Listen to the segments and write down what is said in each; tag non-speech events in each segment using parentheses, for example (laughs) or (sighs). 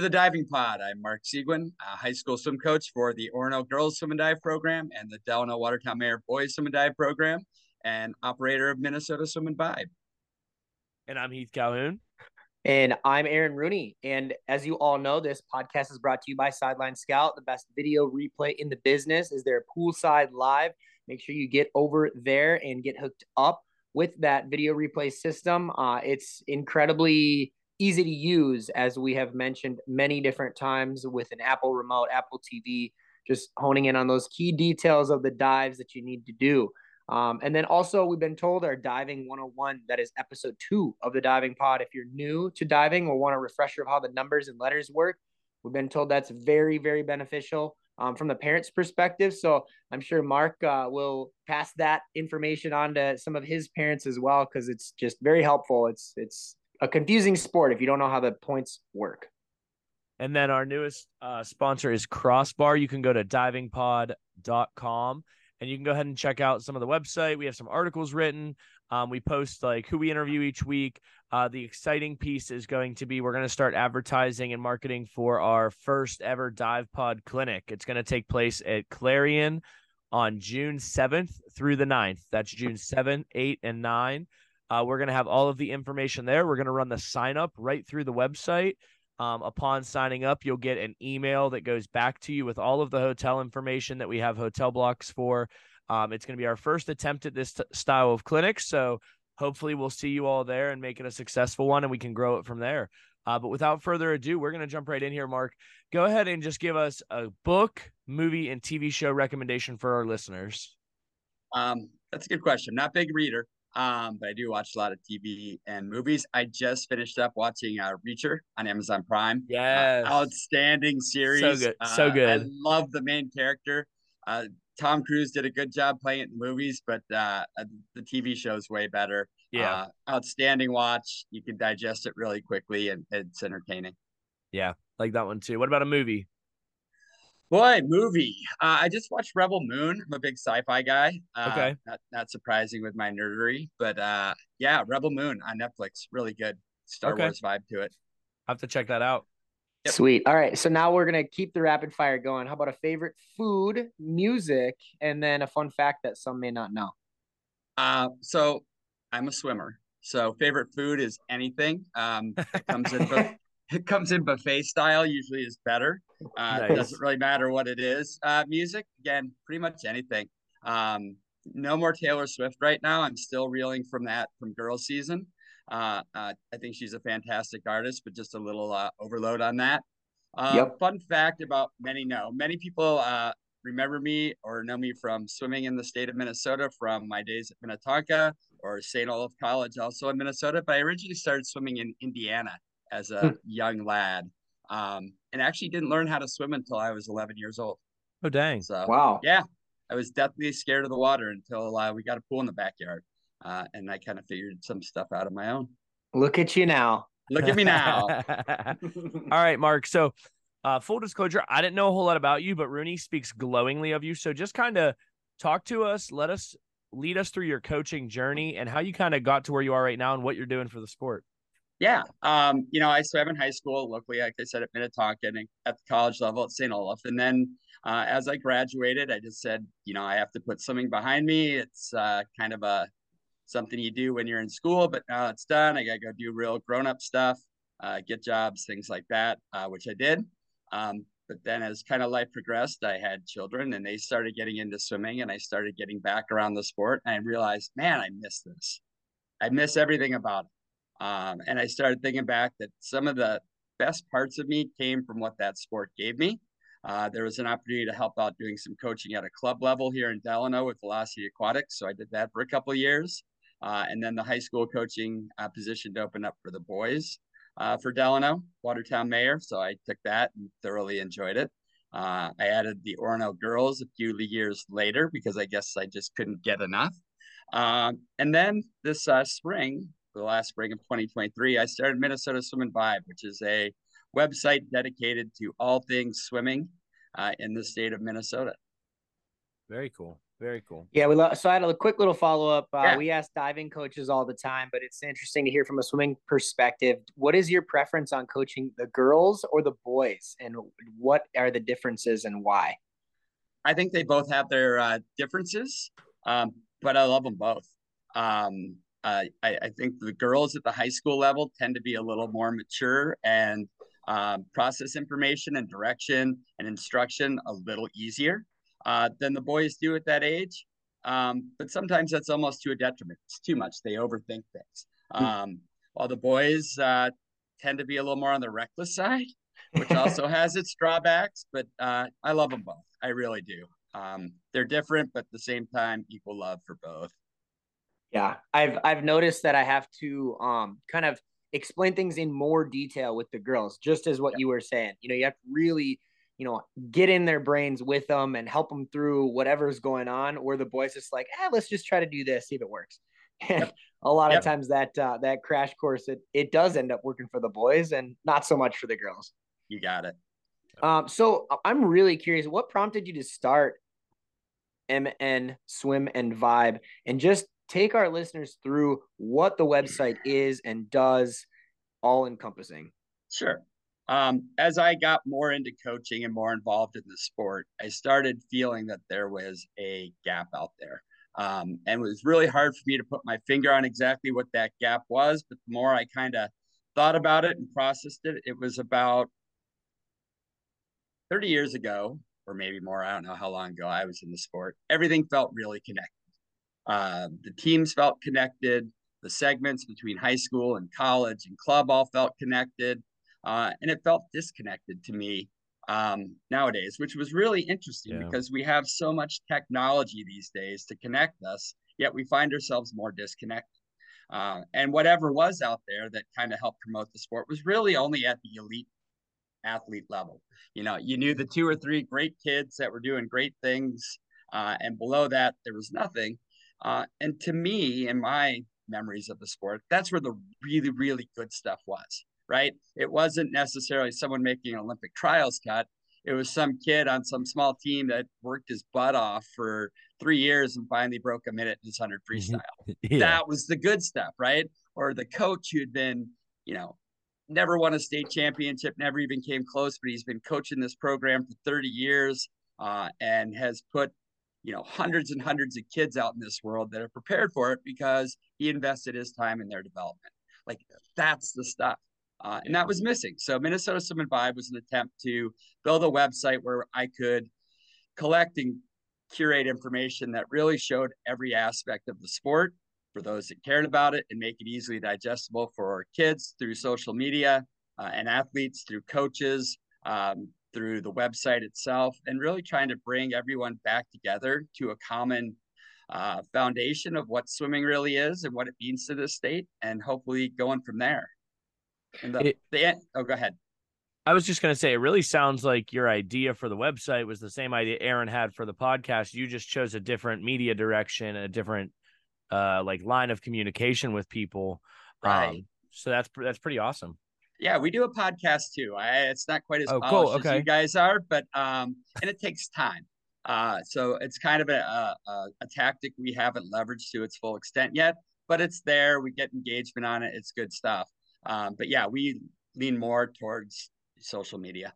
to the Diving Pod. I'm Mark Seguin, a high school swim coach for the Orono Girls Swim and Dive Program and the Delano Watertown Mayer Boys Swim and Dive Program, and operator of Minnesota Swim and Vibe. And I'm Heath Calhoun. And I'm Aaron Rooney. And as you all know, this podcast is brought to you by Sideline Scout, the best video replay in the business. Is there poolside live? Make sure you get over there and get hooked up with that video replay system. Uh, it's incredibly easy to use, as we have mentioned many different times with an Apple remote, Apple TV, just honing in on those key details of the dives that you need to do. Um, and then also, we've been told our diving 101, that is episode two of the diving pod. If you're new to diving or want a refresher of how the numbers and letters work, we've been told that's very, very beneficial um, from the parents' perspective. So I'm sure Mark uh, will pass that information on to some of his parents as well, because it's just very helpful. It's, it's, a confusing sport if you don't know how the points work. And then our newest uh, sponsor is Crossbar. You can go to divingpod.com and you can go ahead and check out some of the website. We have some articles written. Um, we post like who we interview each week. Uh, the exciting piece is going to be we're going to start advertising and marketing for our first ever dive pod clinic. It's going to take place at Clarion on June 7th through the 9th. That's June 7, 8, and 9. Uh, we're going to have all of the information there. We're going to run the sign up right through the website. Um, upon signing up, you'll get an email that goes back to you with all of the hotel information that we have hotel blocks for. Um, it's going to be our first attempt at this t- style of clinic. So hopefully we'll see you all there and make it a successful one and we can grow it from there. Uh, but without further ado, we're going to jump right in here, Mark. Go ahead and just give us a book, movie, and TV show recommendation for our listeners. Um, that's a good question. Not big reader. Um, but I do watch a lot of TV and movies. I just finished up watching uh, Reacher on Amazon Prime. Yes, uh, outstanding series. So good, so uh, good. I love the main character. Uh, Tom Cruise did a good job playing it in movies, but uh, uh the TV show is way better. Yeah, uh, outstanding watch. You can digest it really quickly, and it's entertaining. Yeah, like that one too. What about a movie? Boy, movie. Uh, I just watched Rebel Moon. I'm a big sci-fi guy. Uh, okay. Not, not surprising with my nerdery, but uh, yeah, Rebel Moon on Netflix. Really good Star okay. Wars vibe to it. I have to check that out. Yep. Sweet. All right. So now we're gonna keep the rapid fire going. How about a favorite food, music, and then a fun fact that some may not know? Uh, so I'm a swimmer. So favorite food is anything. Um, it comes in (laughs) both it comes in buffet style usually is better uh nice. doesn't really matter what it is uh music again pretty much anything um no more taylor swift right now i'm still reeling from that from girl season uh, uh i think she's a fantastic artist but just a little uh, overload on that uh yep. fun fact about many know many people uh remember me or know me from swimming in the state of minnesota from my days at minnetonka or st olaf college also in minnesota but i originally started swimming in indiana as a hmm. young lad, um, and actually didn't learn how to swim until I was 11 years old. Oh dang! So wow, yeah, I was deathly scared of the water until uh, we got a pool in the backyard, uh, and I kind of figured some stuff out of my own. Look at you now. Look at me now. (laughs) All right, Mark. So, uh, full disclosure, I didn't know a whole lot about you, but Rooney speaks glowingly of you. So, just kind of talk to us. Let us lead us through your coaching journey and how you kind of got to where you are right now and what you're doing for the sport. Yeah. Um, you know, I swam in high school locally, like I said, at Minnetonka and at the college level at St. Olaf. And then uh, as I graduated, I just said, you know, I have to put swimming behind me. It's uh, kind of a something you do when you're in school, but now it's done. I got to go do real grown up stuff, uh, get jobs, things like that, uh, which I did. Um, but then as kind of life progressed, I had children and they started getting into swimming and I started getting back around the sport. And I realized, man, I miss this. I miss everything about it. Um, and I started thinking back that some of the best parts of me came from what that sport gave me. Uh, there was an opportunity to help out doing some coaching at a club level here in Delano with Velocity Aquatics. So I did that for a couple of years. Uh, and then the high school coaching uh, position to open up for the boys uh, for Delano, Watertown Mayer. So I took that and thoroughly enjoyed it. Uh, I added the Orono girls a few years later because I guess I just couldn't get enough. Um, and then this uh, spring, the last spring of 2023, I started Minnesota Swim and Vibe, which is a website dedicated to all things swimming uh, in the state of Minnesota. Very cool. Very cool. Yeah, we love. So I had a quick little follow up. Uh, yeah. We ask diving coaches all the time, but it's interesting to hear from a swimming perspective. What is your preference on coaching the girls or the boys, and what are the differences and why? I think they both have their uh, differences, um, but I love them both. Um, uh, I, I, think the girls at the high school level tend to be a little more mature and um, process information and direction and instruction a little easier uh, than the boys do at that age. Um, but sometimes that's almost to a detriment. It's too much. They overthink things. Hmm. Um, while the boys uh, tend to be a little more on the reckless side, which (laughs) also has its drawbacks. But uh, I love them both. I really do. Um, they're different, but at the same time, equal love for both. Yeah, I've I've noticed that I have to um kind of explain things in more detail with the girls, just as what you were saying. You know, you have to really, you know, get in their brains with them and help them through whatever's going on. Where the boys just like, eh, let's just try to do this, see if it works. (laughs) Yep. a lot yep. of times that uh, that crash course it it does end up working for the boys and not so much for the girls. You got it. Um, so uh, I'm really curious, what prompted you to start MN Swim and Vibe, and just take our listeners through what the website is and does, all encompassing. Sure. Um, as I got more into coaching and more involved in the sport, I started feeling that there was a gap out there. Um, and it was really hard for me to put my finger on exactly what that gap was. But the more I kind of thought about it and processed it, it was about 30 years ago, or maybe more, I don't know how long ago I was in the sport, everything felt really connected. Uh, the teams felt connected. The segments between high school and college and club all felt connected. Uh, and it felt disconnected to me um, nowadays, which was really interesting yeah. because we have so much technology these days to connect us, yet we find ourselves more disconnected. Uh, and whatever was out there that kind of helped promote the sport was really only at the elite athlete level. You know, you knew the two or three great kids that were doing great things, uh, and below that there was nothing. Uh, and to me, in my memories of the sport, that's where the really, really good stuff was. Right? It wasn't necessarily someone making an Olympic trials cut. It was some kid on some small team that worked his butt off for three years and finally broke a minute in his 100 freestyle. (laughs) yeah. That was the good stuff, right? Or the coach who'd been, you know, never won a state championship, never even came close, but he's been coaching this program for 30 years uh, and has put you know hundreds and hundreds of kids out in this world that are prepared for it because he invested his time in their development. Like that's the stuff. Uh, and that was missing. So Minnesota Swim and Vibe was an attempt to build a website where I could collect and curate information that really showed every aspect of the sport for those that cared about it and make it easily digestible for kids through social media uh, and athletes through coaches, um, through the website itself, and really trying to bring everyone back together to a common uh, foundation of what swimming really is and what it means to the state, and hopefully going from there. And the, it, the oh, go ahead. I was just going to say, it really sounds like your idea for the website was the same idea Aaron had for the podcast. You just chose a different media direction, a different uh, like line of communication with people. Right. Um, so that's that's pretty awesome. Yeah, we do a podcast too. I, it's not quite as oh, cool. okay. as you guys are, but um, and it takes time. Uh, so it's kind of a, a, a tactic we haven't leveraged to its full extent yet, but it's there. We get engagement on it. It's good stuff. Um, but yeah, we lean more towards social media.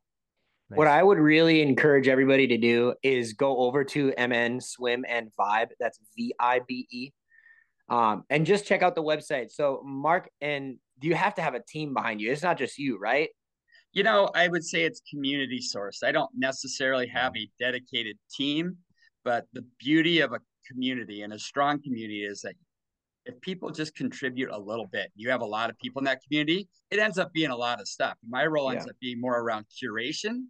Nice. What I would really encourage everybody to do is go over to MN Swim and Vibe. That's V I B E um, and just check out the website. So, Mark, and do you have to have a team behind you? It's not just you, right? You know, I would say it's community sourced. I don't necessarily have a dedicated team, but the beauty of a community and a strong community is that if people just contribute a little bit, you have a lot of people in that community, it ends up being a lot of stuff. My role ends up being more around curation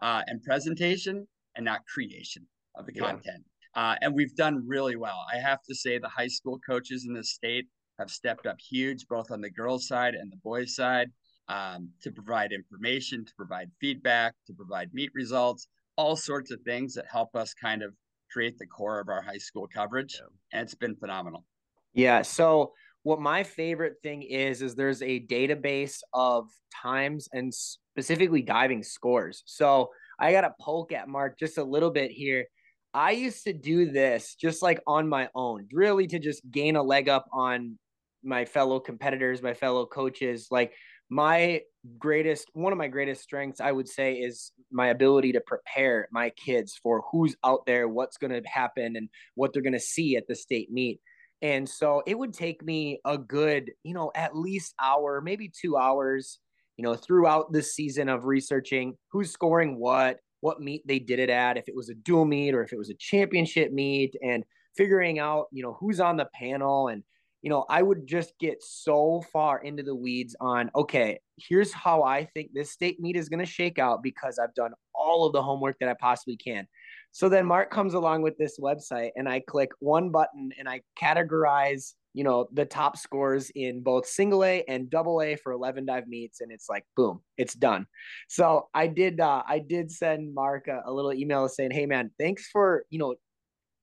uh, and presentation and not creation of the yeah. content. Uh, and we've done really well. I have to say, the high school coaches in the state have stepped up huge, both on the girls' side and the boys' side, um, to provide information, to provide feedback, to provide meet results, all sorts of things that help us kind of create the core of our high school coverage. Yeah. And it's been phenomenal. Yeah. So, what my favorite thing is, is there's a database of times and specifically diving scores. So, I got to poke at Mark just a little bit here I used to do this just like on my own, really to just gain a leg up on my fellow competitors, my fellow coaches. Like my greatest, one of my greatest strengths, I would say, is my ability to prepare my kids for who's out there, what's going to happen, and what they're going to see at the state meet. And so it would take me a good, you know, at least hour, maybe two hours, you know, throughout the season of researching who's scoring what, what meet they did it at, if it was a dual meet or if it was a championship meet, and figuring out, you know, who's on the panel. And, you know, I would just get so far into the weeds on, okay, here's how I think this state meet is going to shake out because I've done all of the homework that I possibly can. So then Mark comes along with this website and I click one button and I categorize you know the top scores in both single A and double A for 11 dive meets and it's like boom it's done. So I did uh, I did send Mark a, a little email saying hey man thanks for you know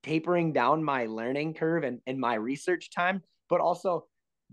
tapering down my learning curve and, and my research time but also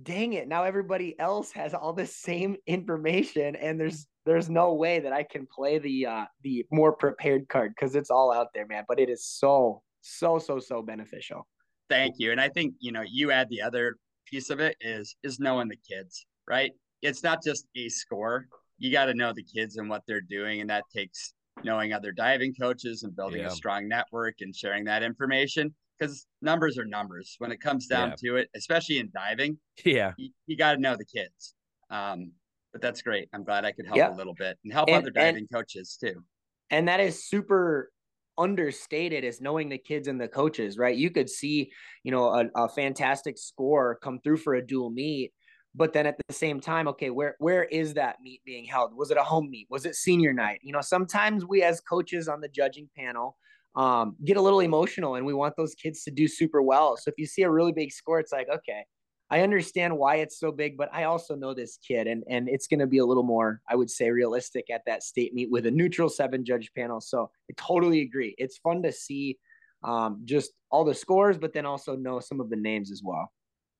dang it now everybody else has all the same information and there's there's no way that I can play the uh the more prepared card because it's all out there man but it is so so so so beneficial Thank you. And I think, you know, you add the other piece of it is is knowing the kids, right? It's not just a score. You got to know the kids and what they're doing. And that takes knowing other diving coaches and building yeah. a strong network and sharing that information because numbers are numbers when it comes down yeah. to it, especially in diving. Yeah. You, you got to know the kids. Um, but that's great. I'm glad I could help yeah. a little bit and help and, other diving and, coaches too. And that is super understated as knowing the kids and the coaches, right? You could see, you know, a, a, fantastic score come through for a dual meet, but then at the same time, okay, where where is that meet being held? Was it a home meet? Was it senior night? You know, sometimes we as coaches on the judging panel um, get a little emotional and we want those kids to do super well. So if you see a really big score, it's like, okay, I understand why it's so big, but I also know this kid, and and it's going to be a little more, I would say, realistic at that state meet with a neutral seven judge panel. So I totally agree. It's fun to see um, just all the scores, but then also know some of the names as well.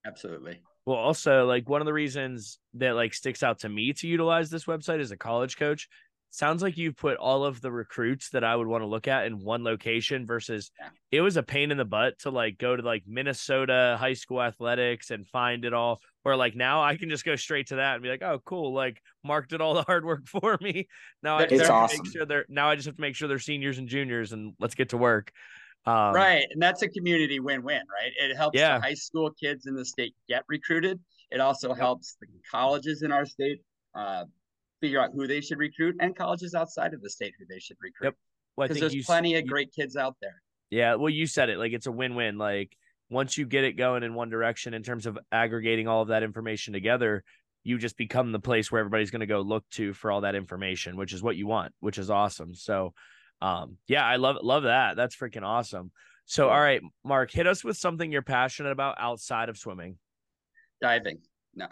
Absolutely. Well, also like one of the reasons that like sticks out to me to utilize this website as a college coach sounds like you've put all of the recruits that I would want to look at in one location versus it was a pain in the butt to like go to like Minnesota high school athletics and find it all. Where like now I can just go straight to that and be like, oh, cool. Like Mark did all the hard work (laughs) for me. Now I just have awesome. to make sure they're now I just have to make sure they're seniors and juniors and let's get to work. Um, right. And that's a community win win, right? It helps yeah. the high school kids in the state get recruited. It also helps the colleges in our state uh, figure out who they should recruit and colleges outside of the state who they should recruit. Yep. Well, because there's plenty of great kids out there. Yeah. Well, you said it like it's a win win. Like once you get it going in one direction in terms of aggregating all of that information together, you just become the place where everybody's going to go look to for all that information, which is what you want, which is awesome. So, um, yeah, I love love that. That's freaking awesome. So, all right, Mark, hit us with something you're passionate about outside of swimming. Diving. No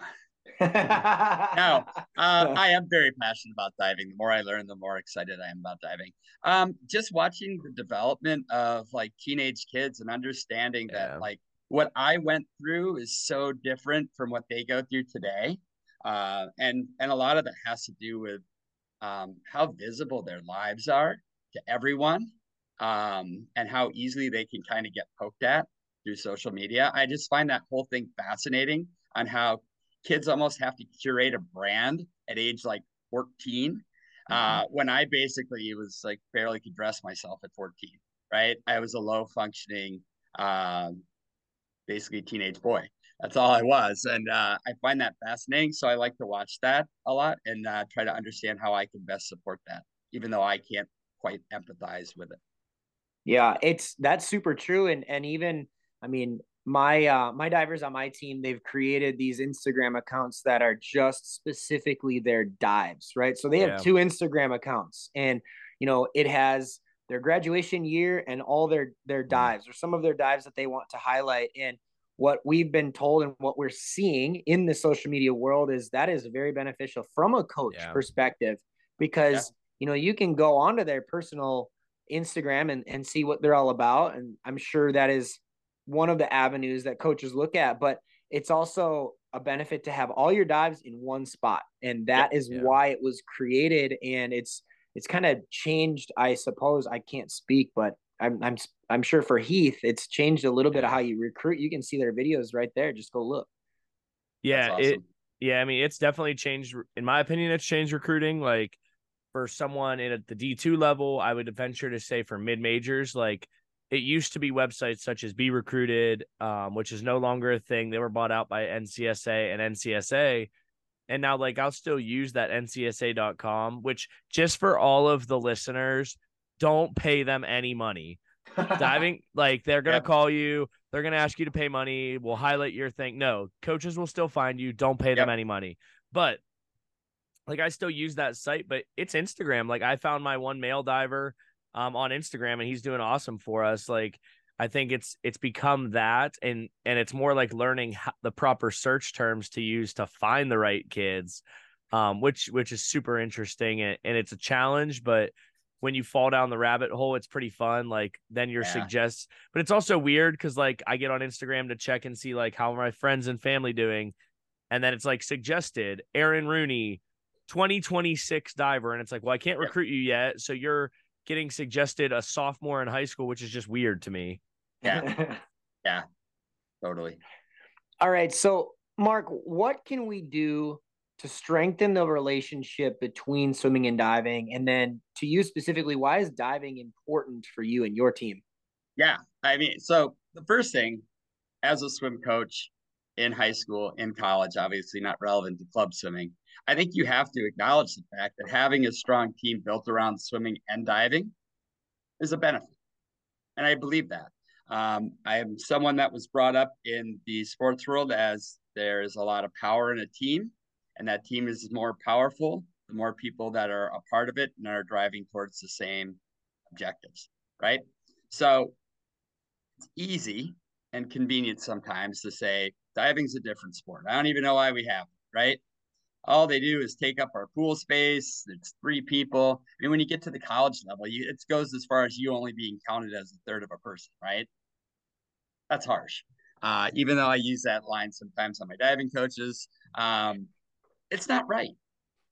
(laughs) no, uh, I am very passionate about diving. The more I learn, the more excited I am about diving. Um, just watching the development of like teenage kids and understanding yeah. that like what I went through is so different from what they go through today, uh, and and a lot of that has to do with um, how visible their lives are to everyone, um, and how easily they can kind of get poked at through social media. I just find that whole thing fascinating on how kids almost have to curate a brand at age like 14 uh, mm-hmm. when i basically was like barely could dress myself at 14 right? I was a low functioning um, basically teenage boy. That's all i was. And uh, i find that fascinating so i like to watch that a lot and uh, try to understand how i can best support that even though i can't quite empathize with it. Yeah it's that's super true and and even i mean my uh my divers on my team they've created these instagram accounts that are just specifically their dives right so they have yeah. two instagram accounts and you know it has their graduation year and all their their mm. dives or some of their dives that they want to highlight and what we've been told and what we're seeing in the social media world is that is very beneficial from a coach yeah. perspective because yeah. you know you can go onto their personal instagram and, and see what they're all about and i'm sure that is one of the avenues that coaches look at, but it's also a benefit to have all your dives in one spot. And that is yeah. why it was created. And it's, it's kind of changed, I suppose. I can't speak, but I'm I'm I'm sure for Heath, it's changed a little bit of how you recruit. You can see their videos right there. Just go look. Yeah, awesome. it yeah, I mean, it's definitely changed. In my opinion, it's changed recruiting. Like for someone in at the D two level, I would venture to say for mid majors, like it used to be websites such as Be Recruited, um, which is no longer a thing. They were bought out by NCSA and NCSA. And now, like, I'll still use that NCSA.com, which just for all of the listeners, don't pay them any money. (laughs) Diving, like, they're going to call you, they're going to ask you to pay money. We'll highlight your thing. No, coaches will still find you. Don't pay them yep. any money. But like, I still use that site, but it's Instagram. Like, I found my one male diver um, on Instagram, and he's doing awesome for us. Like I think it's it's become that, and and it's more like learning how, the proper search terms to use to find the right kids, um, which which is super interesting, and, and it's a challenge, but when you fall down the rabbit hole, it's pretty fun. Like then you're yeah. suggests, but it's also weird because like I get on Instagram to check and see like how my friends and family doing, and then it's like suggested Aaron Rooney, 2026 diver, and it's like, well, I can't recruit you yet, so you're getting suggested a sophomore in high school, which is just weird to me. Yeah. (laughs) yeah. Totally. All right. So, Mark, what can we do to strengthen the relationship between swimming and diving? And then to you specifically, why is diving important for you and your team? Yeah. I mean, so the first thing as a swim coach in high school, in college, obviously not relevant to club swimming, I think you have to acknowledge the fact that having a strong team built around swimming and diving is a benefit. And I believe that. Um, I am someone that was brought up in the sports world as there is a lot of power in a team, and that team is more powerful the more people that are a part of it and are driving towards the same objectives, right? So it's easy and convenient sometimes to say diving's a different sport. I don't even know why we have it, right? All they do is take up our pool space. It's three people. I mean, when you get to the college level, you, it goes as far as you only being counted as a third of a person, right? That's harsh. Uh, even though I use that line sometimes on my diving coaches, um, it's not right.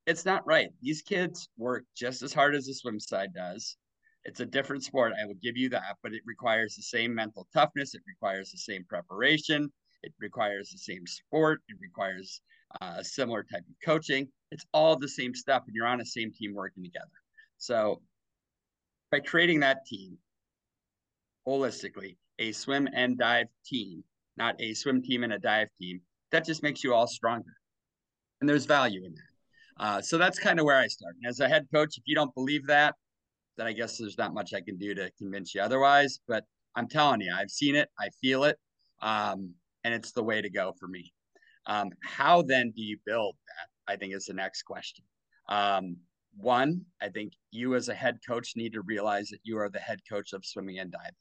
It's not right. These kids work just as hard as the swim side does. It's a different sport. I will give you that, but it requires the same mental toughness. It requires the same preparation. It requires the same sport. It requires uh, a similar type of coaching. It's all the same stuff, and you're on the same team working together. So, by creating that team holistically, a swim and dive team, not a swim team and a dive team, that just makes you all stronger. And there's value in that. Uh, so that's kind of where I start. And as a head coach, if you don't believe that, then I guess there's not much I can do to convince you otherwise. But I'm telling you, I've seen it, I feel it, um, and it's the way to go for me. Um, how then do you build that? I think is the next question. Um, one, I think you as a head coach need to realize that you are the head coach of swimming and diving,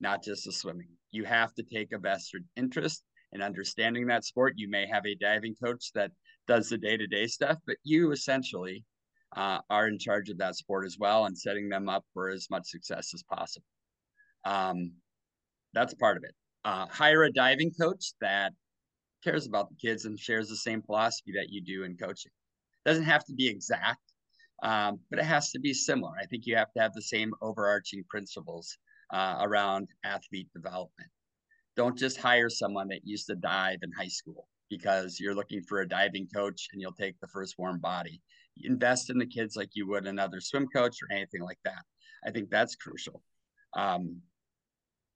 not just the swimming. You have to take a vested interest in understanding that sport. You may have a diving coach that does the day to day stuff, but you essentially uh, are in charge of that sport as well and setting them up for as much success as possible. Um, that's part of it. Uh, hire a diving coach that cares about the kids and shares the same philosophy that you do in coaching. Doesn't have to be exact, um, but it has to be similar. I think you have to have the same overarching principles uh, around athlete development. Don't just hire someone that used to dive in high school because you're looking for a diving coach and you'll take the first warm body. Invest in the kids like you would another swim coach or anything like that. I think that's crucial. Um,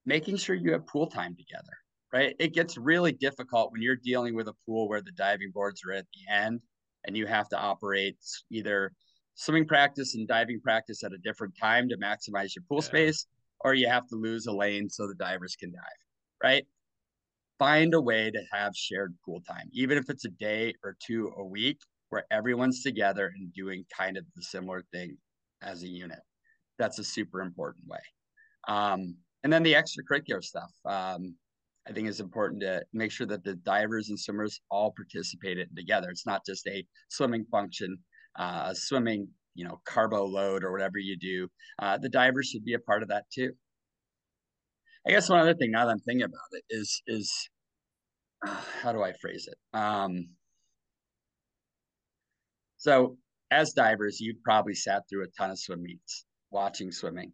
making sure you have pool time together right? It gets really difficult when you're dealing with a pool where the diving boards are at the end and you have to operate either swimming practice and diving practice at a different time to maximize your pool yeah. space, or you have to lose a lane so the divers can dive, right? Find a way to have shared pool time, even if it's a day or two a week where everyone's together and doing kind of the similar thing as a unit. That's a super important way. Um, and then the extracurricular stuff. Um, I think it's important to make sure that the divers and swimmers all participate in together. It's not just a swimming function, uh, a swimming, you know, carbo load or whatever you do. Uh, the divers should be a part of that too. I guess one other thing now that I'm thinking about it is is uh, (sighs) how do I phrase it? Um, so as divers, you've probably sat through a ton of swim meets, watching swimming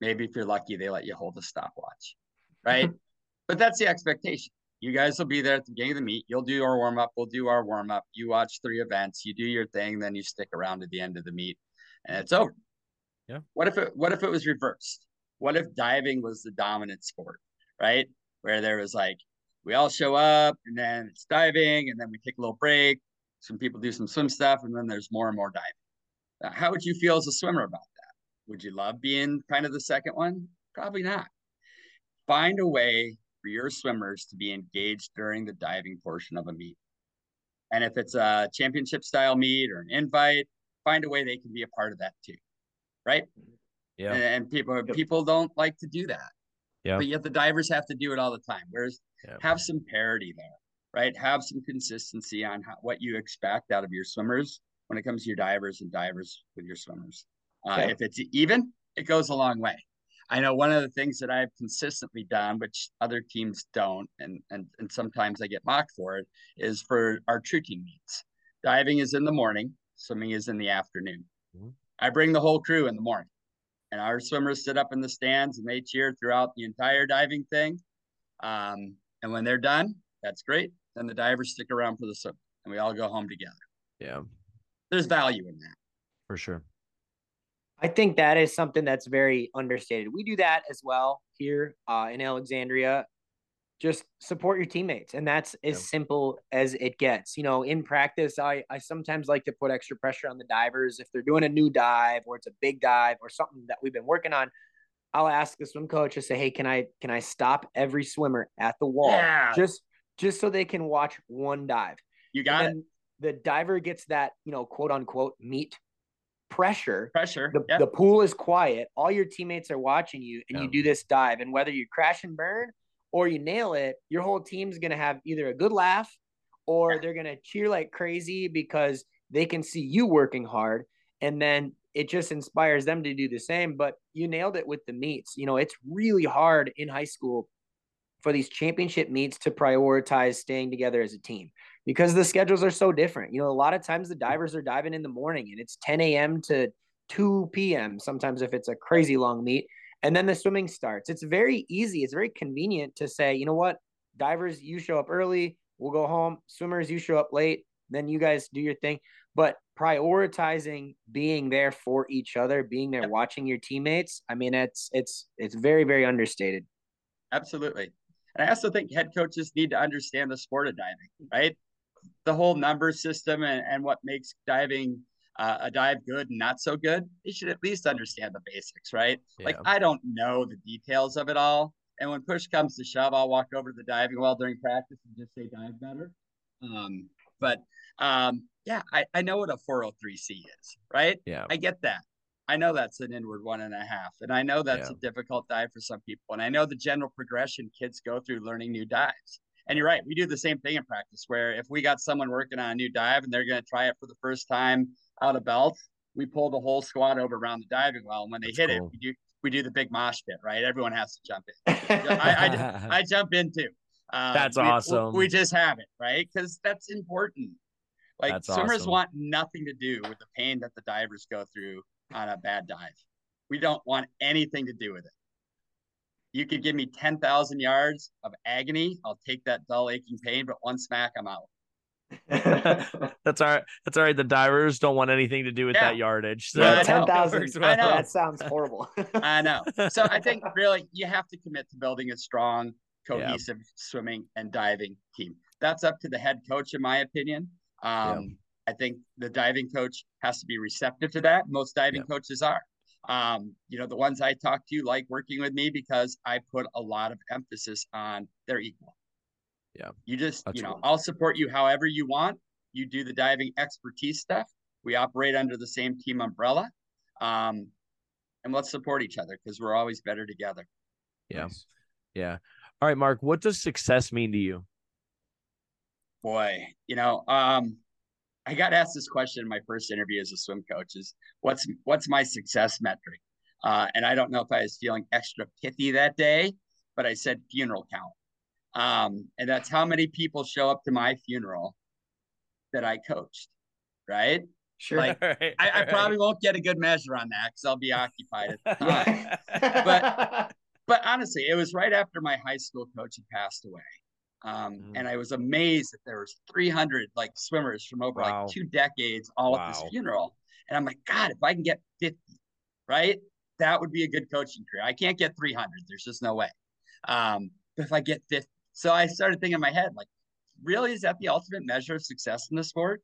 Maybe if you're lucky, they let you hold a stopwatch, right? (laughs) but that's the expectation. You guys will be there at the beginning of the meet. You'll do our warm up. We'll do our warm up. You watch three events. You do your thing. Then you stick around to the end of the meet, and it's over. Yeah. What if it What if it was reversed? What if diving was the dominant sport, right? Where there was like we all show up, and then it's diving, and then we take a little break. Some people do some swim stuff, and then there's more and more diving. How would you feel as a swimmer about that? Would you love being kind of the second one? Probably not. Find a way for your swimmers to be engaged during the diving portion of a meet. And if it's a championship style meet or an invite, find a way they can be a part of that too. Right. Yeah. And, and people people don't like to do that. Yeah. But yet the divers have to do it all the time. Whereas Yeah. have some parity there, right? Have some consistency on how, what you expect out of your swimmers when it comes to your divers and divers with your swimmers. Uh, Yeah. If it's even, it goes a long way. I know one of the things that I've consistently done, which other teams don't, and and and sometimes I get mocked for it, is for our true team meets. Diving is in the morning, swimming is in the afternoon. Mhm. I bring the whole crew in the morning, and our swimmers sit up in the stands and they cheer throughout the entire diving thing. Um, and when they're done, that's great. Then the divers stick around for the swim, and we all go home together. Yeah. There's value in that. For sure. I think that is something that's very understated. We do that as well here uh, in Alexandria. Just support your teammates, and that's as Yeah. simple as it gets. You know, in practice, I I sometimes like to put extra pressure on the divers if they're doing a new dive or it's a big dive or something that we've been working on. I'll ask the swim coach to say, "Hey, can I can I stop every swimmer at the wall Yeah. just just so they can watch one dive?" You got it. and then the diver gets that you know quote unquote meet pressure Pressure. the, yeah. the pool is quiet all your teammates are watching you and Yeah. you do this dive and whether you crash and burn or you nail it your whole team's going to have either a good laugh or Yeah. they're going to cheer like crazy because they can see you working hard and then it just inspires them to do the same but you nailed it with the meets you know it's really hard in high school for these championship meets to prioritize staying together as a team because the schedules are so different. You know, a lot of times the divers are diving in the morning and it's 10 a.m. to 2 p.m. Sometimes if it's a crazy long meet, and then the swimming starts. It's very easy. It's very convenient to say, you know what, divers, you show up early, we'll go home. Swimmers, you show up late, then you guys do your thing. But prioritizing being there for each other, being there watching your teammates, I mean, it's it's it's very very understated. Absolutely. And I also think head coaches need to understand the sport of diving, right? The whole number system and, and what makes diving uh, a dive good and not so good. They should at least understand the basics, right? Like, I don't know the details of it all. And when push comes to shove, I'll walk over to the diving well during practice and just say dive better. Um, but um, yeah, I, I know what a 403C is, right? Yeah. I get that. I know that's an inward one and a half. And I know that's Yeah. a difficult dive for some people. And I know the general progression kids go through learning new dives. And you're right, we do the same thing in practice where if we got someone working on a new dive and they're going to try it for the first time out of belt, we pull the whole squad over around the diving well. And when they That's hit cool. it, we do we do the big mosh pit, right? Everyone has to jump in. (laughs) I, I jump in too. Um, That's we- we- awesome. We, just have it, right? Because that's important. Like That's swimmers awesome. want nothing to do with the pain that the divers go through on a bad dive. We don't want anything to do with it. You could give me 10,000 yards of agony. I'll take that dull, aching pain, but one smack, I'm out. (laughs) That's all right. That's all right. The divers don't want anything to do with Yeah. that yardage. So Yeah, I yeah, know. ten it thousand. works I know. (laughs) That sounds horrible. I know. So I think (laughs) really you have to commit to building a strong, Yeah. cohesive swimming and diving team. That's up to the head coach, in my opinion. Um, I think the diving coach has to be receptive to that. Most diving coaches are. Um, you know, the ones I talk to like working with me because I put a lot of emphasis on they're equal. Yeah. You just, That's you know, cool. I'll support you however you want. You do the diving expertise stuff. We operate under the same team umbrella. Um, and let's support each other because we're always better together. Yeah. Yeah. All right, Mark. What does success mean to you? Boy, you know, um, I got asked this question in my first interview as a swim coach: is what's what's my success metric? Uh, and I don't know if I was feeling extra pithy that day, but I said funeral count. Um, and that's how many people show up to my funeral that I coached, right? Sure. Like, (laughs) Right, I, I right. probably won't get a good measure on that because I'll be occupied. at the time. (laughs) but but honestly, it was right after my high school coach had passed away. Um, Mm. and I was amazed that there was 300 like swimmers from over Wow. like two decades all at this funeral. And I'm like, God, if I can get 50, right, that would be a good coaching career. I can't get 300. There's just no way. Um, but if I get 50, so I started thinking in my head, like, really, is that the ultimate measure of success in the sport?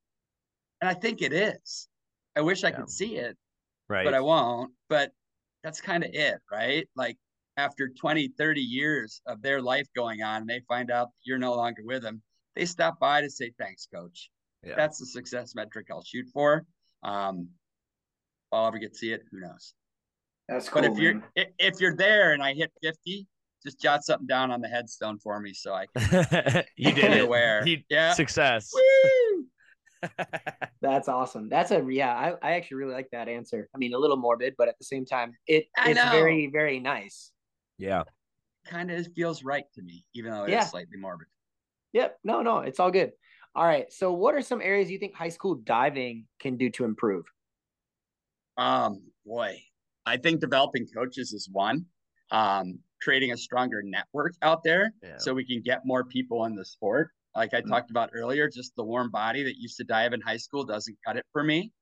And I think it is. I wish I Yeah. could see it, right. but I won't. But that's kind of it, right? Like after 20, 30 years of their life going on, and they find out you're no longer with them, they stop by to say, thanks, coach. Yeah. That's the success metric I'll shoot for. Um, if I'll ever get to see it, who knows? That's cool. But if you're if you're there and I hit 50, just jot something down on the headstone for me so I can (laughs) you did it. aware. You- yeah. Success. That's awesome. That's a yeah. I, I actually really like that answer. I mean, a little morbid, but at the same time, it it's know. very very nice. Yeah. Kind of feels right to me, even though it is Yeah. slightly morbid. Yep. No, no, it's all good. All right. So, what are some areas you think high school diving can do to improve? Um, boy, I think developing coaches is one. Um, creating a stronger network out there Yeah. so we can get more people in the sport. Like I Mhm. talked about earlier, just the warm body that used to dive in high school doesn't cut it for me.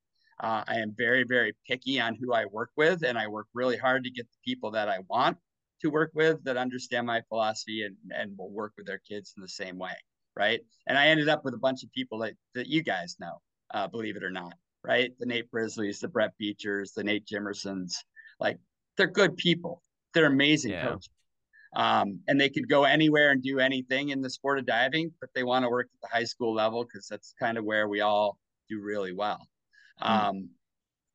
Uh, I am very, very picky on who I work with, and I work really hard to get the people that I want to work with that understand my philosophy and, and will work with their kids in the same way. Right. And I ended up with a bunch of people that, that you guys know, uh, believe it or not. Right. The Nate Brisleys, the Brett Beechers, the Nate Jimersons, like they're good people. They're amazing Yeah. coaches. Um, and they could go anywhere and do anything in the sport of diving, but they want to work at the high school level because that's kind of where we all do really well. Um,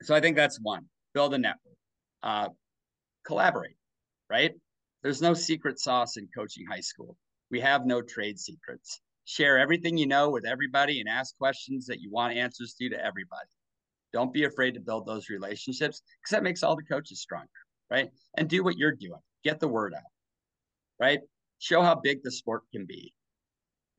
so I think that's one. Build a network. Uh, collaborate. Right. There's no secret sauce in coaching high school. We have no trade secrets. Share everything you know with everybody and ask questions that you want answers to to everybody. Don't be afraid to build those relationships because that makes all the coaches stronger, right? And do what you're doing. Get the word out, right? Show how big the sport can be.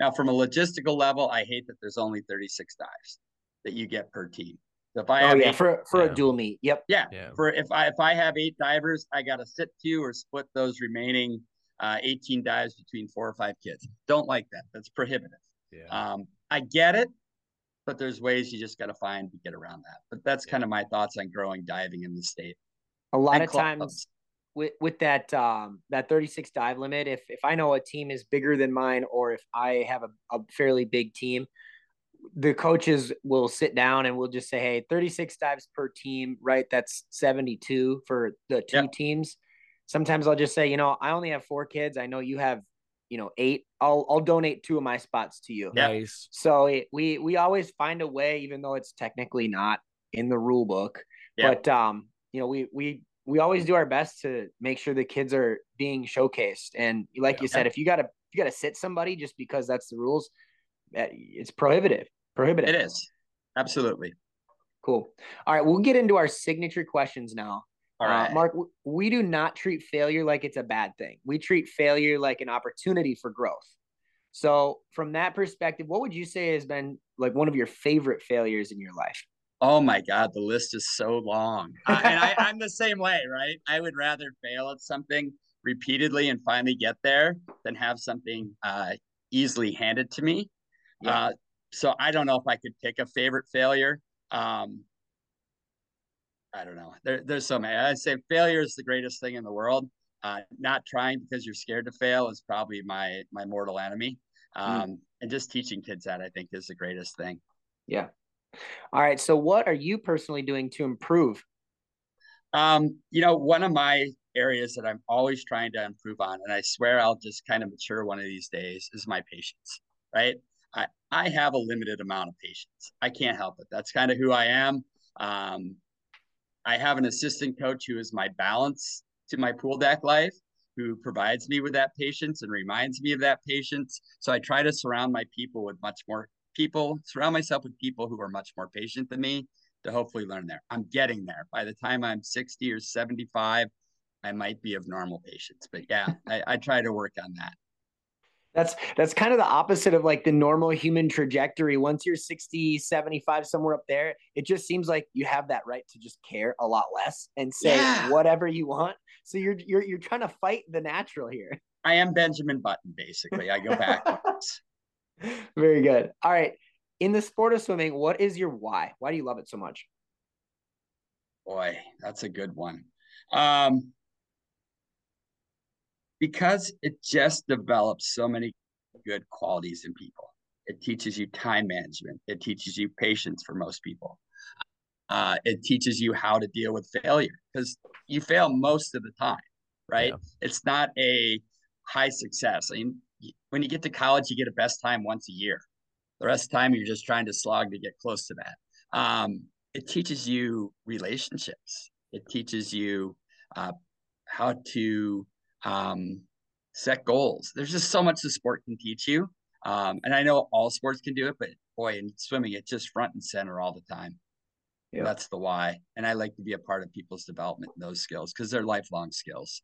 Now, from a logistical level, I hate that there's only 36 dives that you get per team. So if I Oh have yeah, eight, for for Yeah. a dual meet. Yep. yeah, Yeah. for if I if I have eight divers, I got to sit two or split those remaining uh, 18 dives between four or five kids. Don't like that. That's prohibitive. Yeah. Um, I get it, but there's ways you just got to find to get around that. But that's Yeah. kind of my thoughts on growing diving in the state. A lot And of clubs. times with with that um that 36 dive limit, if if I know a team is bigger than mine or if I have a, a fairly big team, the coaches will sit down and we'll just say, hey, 36 dives per team, right? That's 72 for the two Yep. teams. Sometimes I'll just say, you know, I only have four kids. I know you have, you know, eight. I'll I'll donate two of my spots to you. Yeah. Nice. So it, we we always find a way, even though it's technically not in the rule book. Yeah. But um, you know, we we we always do our best to make sure the kids are being showcased. And like you said, if you gotta if you gotta sit somebody just because that's the rules, that it's prohibitive. Prohibitive. It is absolutely Cool. All right, we'll get into our signature questions now. all Uh. Mark, we do not treat failure like it's a bad thing. We treat failure like an opportunity for growth. So, from that perspective, what would you say has been like one of your favorite failures in your life? Oh my God, the list is so long. Uh, and I, I'm the same way, right? I would rather fail at something repeatedly and finally get there than have something uh, easily handed to me. Yeah. Uh, so I don't know if I could pick a favorite failure. Um, I don't know. There, there's so many. I say failure is the greatest thing in the world. Uh, not trying because you're scared to fail is probably my my mortal enemy. Um, And just teaching kids that I think is the greatest thing. Yeah. All right. So, what are you personally doing to improve? Um, you know, one of my areas that I'm always trying to improve on, and I swear I'll just kind of mature one of these days, is my patience. Right? I have a limited amount of patience. I can't help it. That's kind of who I am. Um, I have an assistant coach who is my balance to my pool deck life, who provides me with that patience and reminds me of that patience. So I try to surround my people with much more people, surround myself with people who are much more patient than me to hopefully learn there. I'm getting there. By the time I'm 60 or 75, I might be of normal patience. But yeah, I, I try to work on that. That's that's kind of the opposite of like the normal human trajectory. Once you're 60, 75, somewhere up there, it just seems like you have that right to just care a lot less and say Yeah. whatever you want. So you're you're you're trying to fight the natural here. I am Benjamin Button, basically. I go backwards. (laughs) (laughs) Very good. All right. In the sport of swimming, what is your why? Why do you love it so much? Boy, that's a good one. Um, because it just develops so many good qualities in people. It teaches you time management. It teaches you patience for most people. Uh, it teaches you how to deal with failure because you fail most of the time, right? Yeah. It's not a high success. I mean, when you get to college, you get a best time once a year. The rest of the time, you're just trying to slog to get close to that. Um, it teaches you relationships. It teaches you uh, how to um, set goals. There's just so much the sport can teach you. Um, and I know all sports can do it, but boy, in swimming, it's just front and center all the time. Yeah. That's the why. And I like to be a part of people's development in those skills because they're lifelong skills.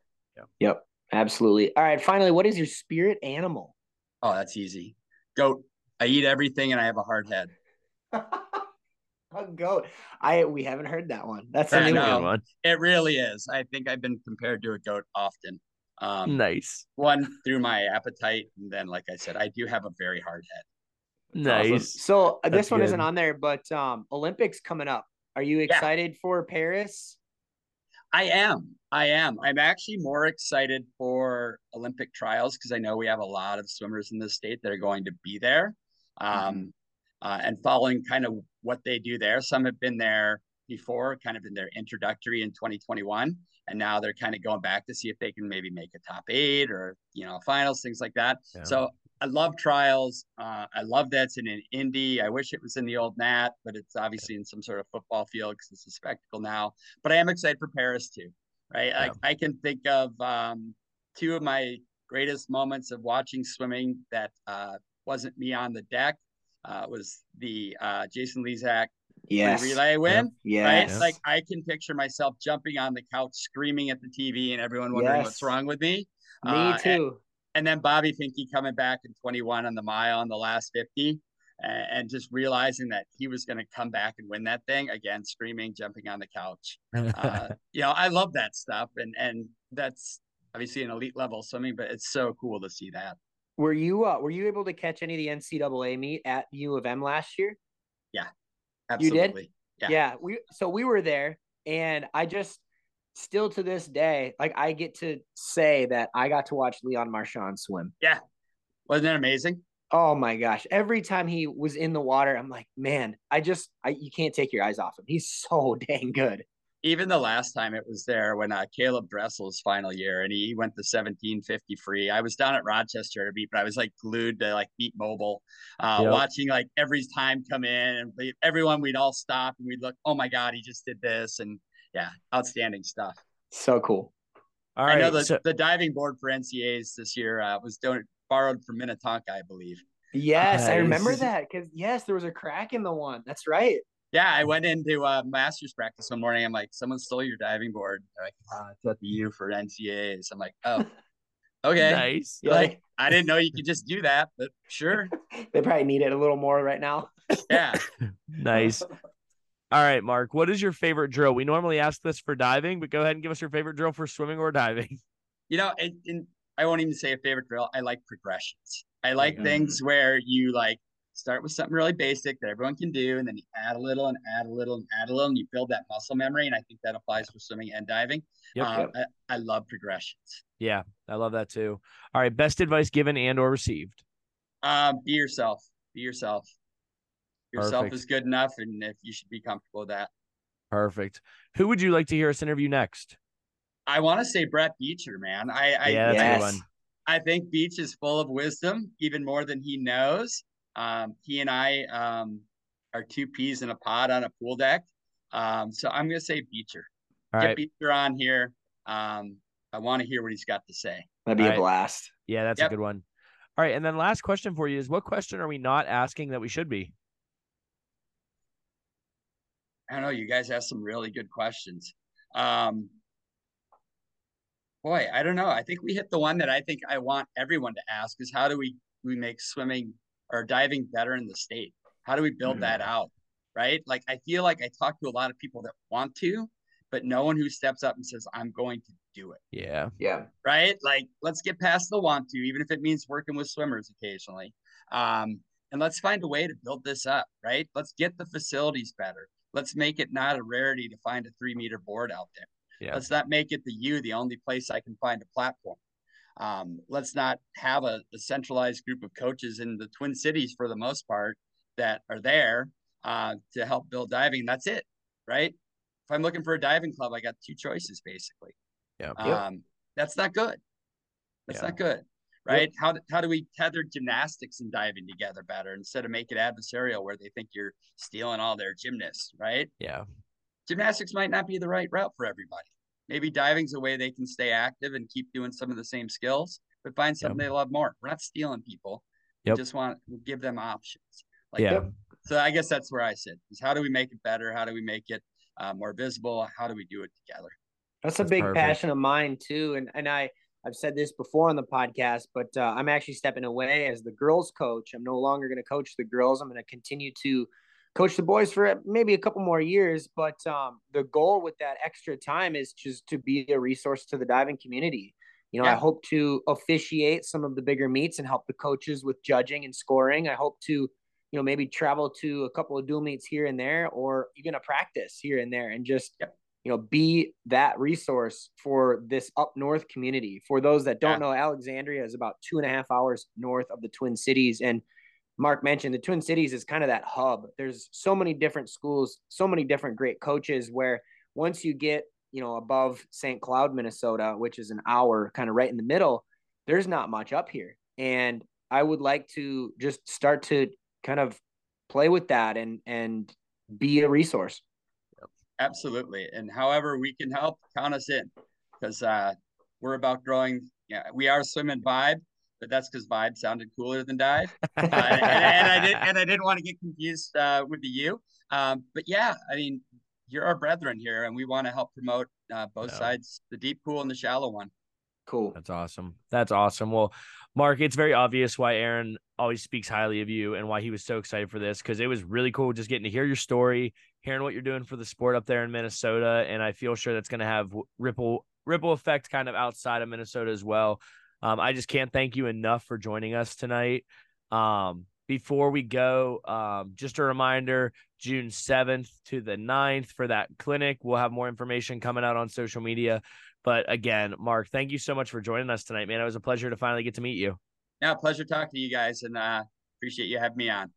Yep. Absolutely. All right. Finally, what is your spirit animal? Oh, that's easy. Goat. I eat everything and I have a hard head. (laughs) a goat. I we haven't heard that one. That's I a new know. one. Good one. It really is. I think I've been compared to a goat often. Um, Nice. One through my appetite, and then, like I said, I do have a very hard head. Awesome. Nice. So uh, this That's one isn't on there, but um Olympics coming up. Are you excited for Paris? I am. I am. I'm actually more excited for Olympic trials because I know we have a lot of swimmers in the state that are going to be there. Um, uh, and following kind of what they do there. Some have been there before, kind of in their introductory in 2021, and now they're kind of going back to see if they can maybe make a top eight or you know finals, things like that. Yeah. So I love trials. Uh, I love that it's in an Indy. I wish it was in the old Nat, but it's obviously in some sort of football field because it's a spectacle now. But I am excited for Paris too, right? Yeah. Like I can think of um, two of my greatest moments of watching swimming that uh, wasn't me on the deck. Uh, was the uh, Jason Lezak Yes. relay win? Yes. Right? Like I can picture myself jumping on the couch, screaming at the TV, and everyone wondering Yes. what's wrong with me. Me Uh, too. and then Bobby Finke coming back in 21 on the mile on the last 50 and, and just realizing that he was going to come back and win that thing again, screaming, jumping on the couch. Uh, (laughs) you know, I love that stuff. And, and that's obviously an elite level swimming, but it's so cool to see that. Were you uh, were you able to catch any of the NCAA meet at U of M last year? You did? Yeah. Yeah. we so we were there and I just still to this day, like I get to say that I got to watch Leon Marchand swim. Yeah. Wasn't that amazing? Oh my gosh. Every time he was in the water, I'm like, man, I just I you can't take your eyes off him. He's so (laughs) dang good. Even the last time it was there when uh, Caeleb Dressel's final year and he went the 1750 free. I was down at Rochester to beat, but I was like glued to like Meet Mobile, uh, Yep. watching like every time come in and everyone we'd all stop and we'd look, oh my God, he just did this. And yeah, outstanding stuff. So cool. All I right. know the, so, the diving board for NCAAs this year uh, was don- borrowed from Minnetonka, I believe. Yes, I remember that because yes, there was a crack in the one. That's right. Yeah, I went into uh, master's practice one morning. I'm like, someone stole your diving board. They're like, ah, it's at the U for NCAAs. I'm like, oh, (laughs) okay. nice. Yeah. Like, I didn't know you could just do that, but sure. (laughs) They probably need it a little more right now. (laughs) Yeah. Nice. All right, Mark. What is your favorite drill? We normally ask this for diving, but go ahead and give us your favorite drill for swimming or diving. You know, it, and I won't even say a favorite drill. I like progressions. I like Okay. things where you like start with something really basic that everyone can do, and then you add a little and add a little and add a little, and you build that muscle memory. And I think that applies for swimming and diving. Yep. Um, I, I love progressions. Yeah, I love that too. All right, best advice given and or received. Um, be yourself. Be yourself. Yourself Perfect. is good enough, and if you should be comfortable with that. Perfect. Who would you like to hear us interview next? I want to say Brett Beecher, man. I I, yeah, that's a yes. good one. I think Beach is full of wisdom, even more than he knows. Um, he and I um, are two peas in a pod on a pool deck. Um, so I'm going to say Beecher. All Get right. Beecher on here. Um, I want to hear what he's got to say. That'd be All a right. blast. Yeah, that's Yep. a good one. All right, and then last question for you is what question are we not asking that we should be? I don't know. You guys asked some really good questions. Um, boy, I don't know. I think we hit the one that I think I want everyone to ask is how do we we make swimming or diving better in the state? How do we build mm-hmm. that out? Right. Like I feel like I talk to a lot of people that want to, but no one who steps up and says, I'm going to do it. Yeah. Yeah. Right. Like let's get past the want to, even if it means working with swimmers occasionally. Um, and let's find a way to build this up. Right. Let's get the facilities better. Let's make it not a rarity to find a three meter board out there. Yeah. Let's not make it the U, the only place I can find a platform. Um, let's not have a, a, centralized group of coaches in the Twin Cities for the most part that are there uh, to help build diving. That's it, right? If I'm looking for a diving club, I got two choices basically. Yeah. Um, that's not good. That's yeah. not good, right? Yep. How how do we tether gymnastics and diving together better instead of make it adversarial where they think you're stealing all their gymnasts, right? Yeah. Gymnastics might not be the right route for everybody. Maybe diving's a way they can stay active and keep doing some of the same skills, but find something yep. they love more. We're not stealing people. Yep. We just want to give them options. Like, yeah. So I guess that's where I sit. Is how do we make it better? How do we make it uh, more visible? How do we do it together? That's, that's a big perfect. passion of mine too, and and I I've said this before on the podcast, but uh, I'm actually stepping away as the girls coach. I'm no longer going to coach the girls. I'm going to continue to coach the boys for maybe a couple more years. But um, the goal with that extra time is just to be a resource to the diving community. You know, yeah. I hope to officiate some of the bigger meets and help the coaches with judging and scoring. I hope to, you know, maybe travel to a couple of dual meets here and there, or even a practice here and there, and just, you know, be that resource for this up north community. For those that don't yeah. know, Alexandria is about two and a half hours north of the Twin Cities, and Mark mentioned, the Twin Cities is kind of that hub. There's so many different schools, so many different great coaches where once you get, you know, above St. Cloud, Minnesota, which is an hour kind of right in the middle, there's not much up here. And I would like to just start to kind of play with that and and be a resource. Absolutely. And however we can help, count us in because uh, we're about growing. Yeah, we are swimming vibe but that's because vibe sounded cooler than dive, uh, (laughs) and, and, I did and I didn't want to get confused uh, with the U. Um, but yeah, I mean, you're our brethren here, and we want to help promote uh, both sides, the deep pool and the shallow one. Cool. That's awesome. That's awesome. Well, Mark, it's very obvious why Aaron always speaks highly of you and why he was so excited for this because it was really cool just getting to hear your story, hearing what you're doing for the sport up there in Minnesota, and I feel sure that's going to have ripple ripple effect kind of outside of Minnesota as well. Um, I just can't thank you enough for joining us tonight. Um, before we go, um, just a reminder June 7th to the 9th for that clinic. We'll have more information coming out on social media. But again, Mark, thank you so much for joining us tonight, man. It was a pleasure to finally get to meet you. Yeah, pleasure talking to you guys and uh, appreciate you having me on.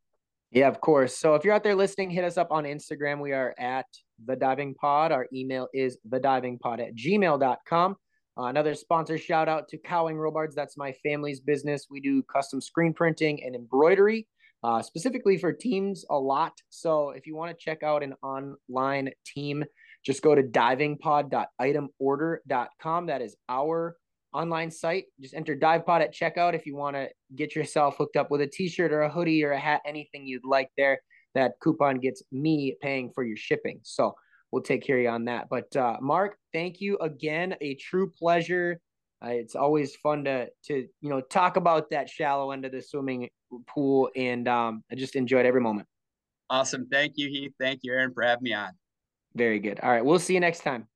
Yeah, of course. So if you're out there listening, hit us up on Instagram. We are at the diving pod. Our email is the diving pod at gmail.com. Uh, another sponsor shout out to Cowing Robards. That's my family's business. We do custom screen printing and embroidery, uh, specifically for teams a lot. So if you want to check out an online team, just go to divingpod.itemorder.com. That is our online site. Just enter DivePod at checkout if you want to get yourself hooked up with a t-shirt or a hoodie or a hat, anything you'd like there. That coupon gets me paying for your shipping. So we'll take care of you on that. But uh, Mark, thank you again. A true pleasure. Uh, it's always fun to to you know talk about that shallow end of the swimming pool, and um, I just enjoyed every moment. Awesome. Thank you, Heath. Thank you, Aaron, for having me on. Very good. All right. We'll see you next time.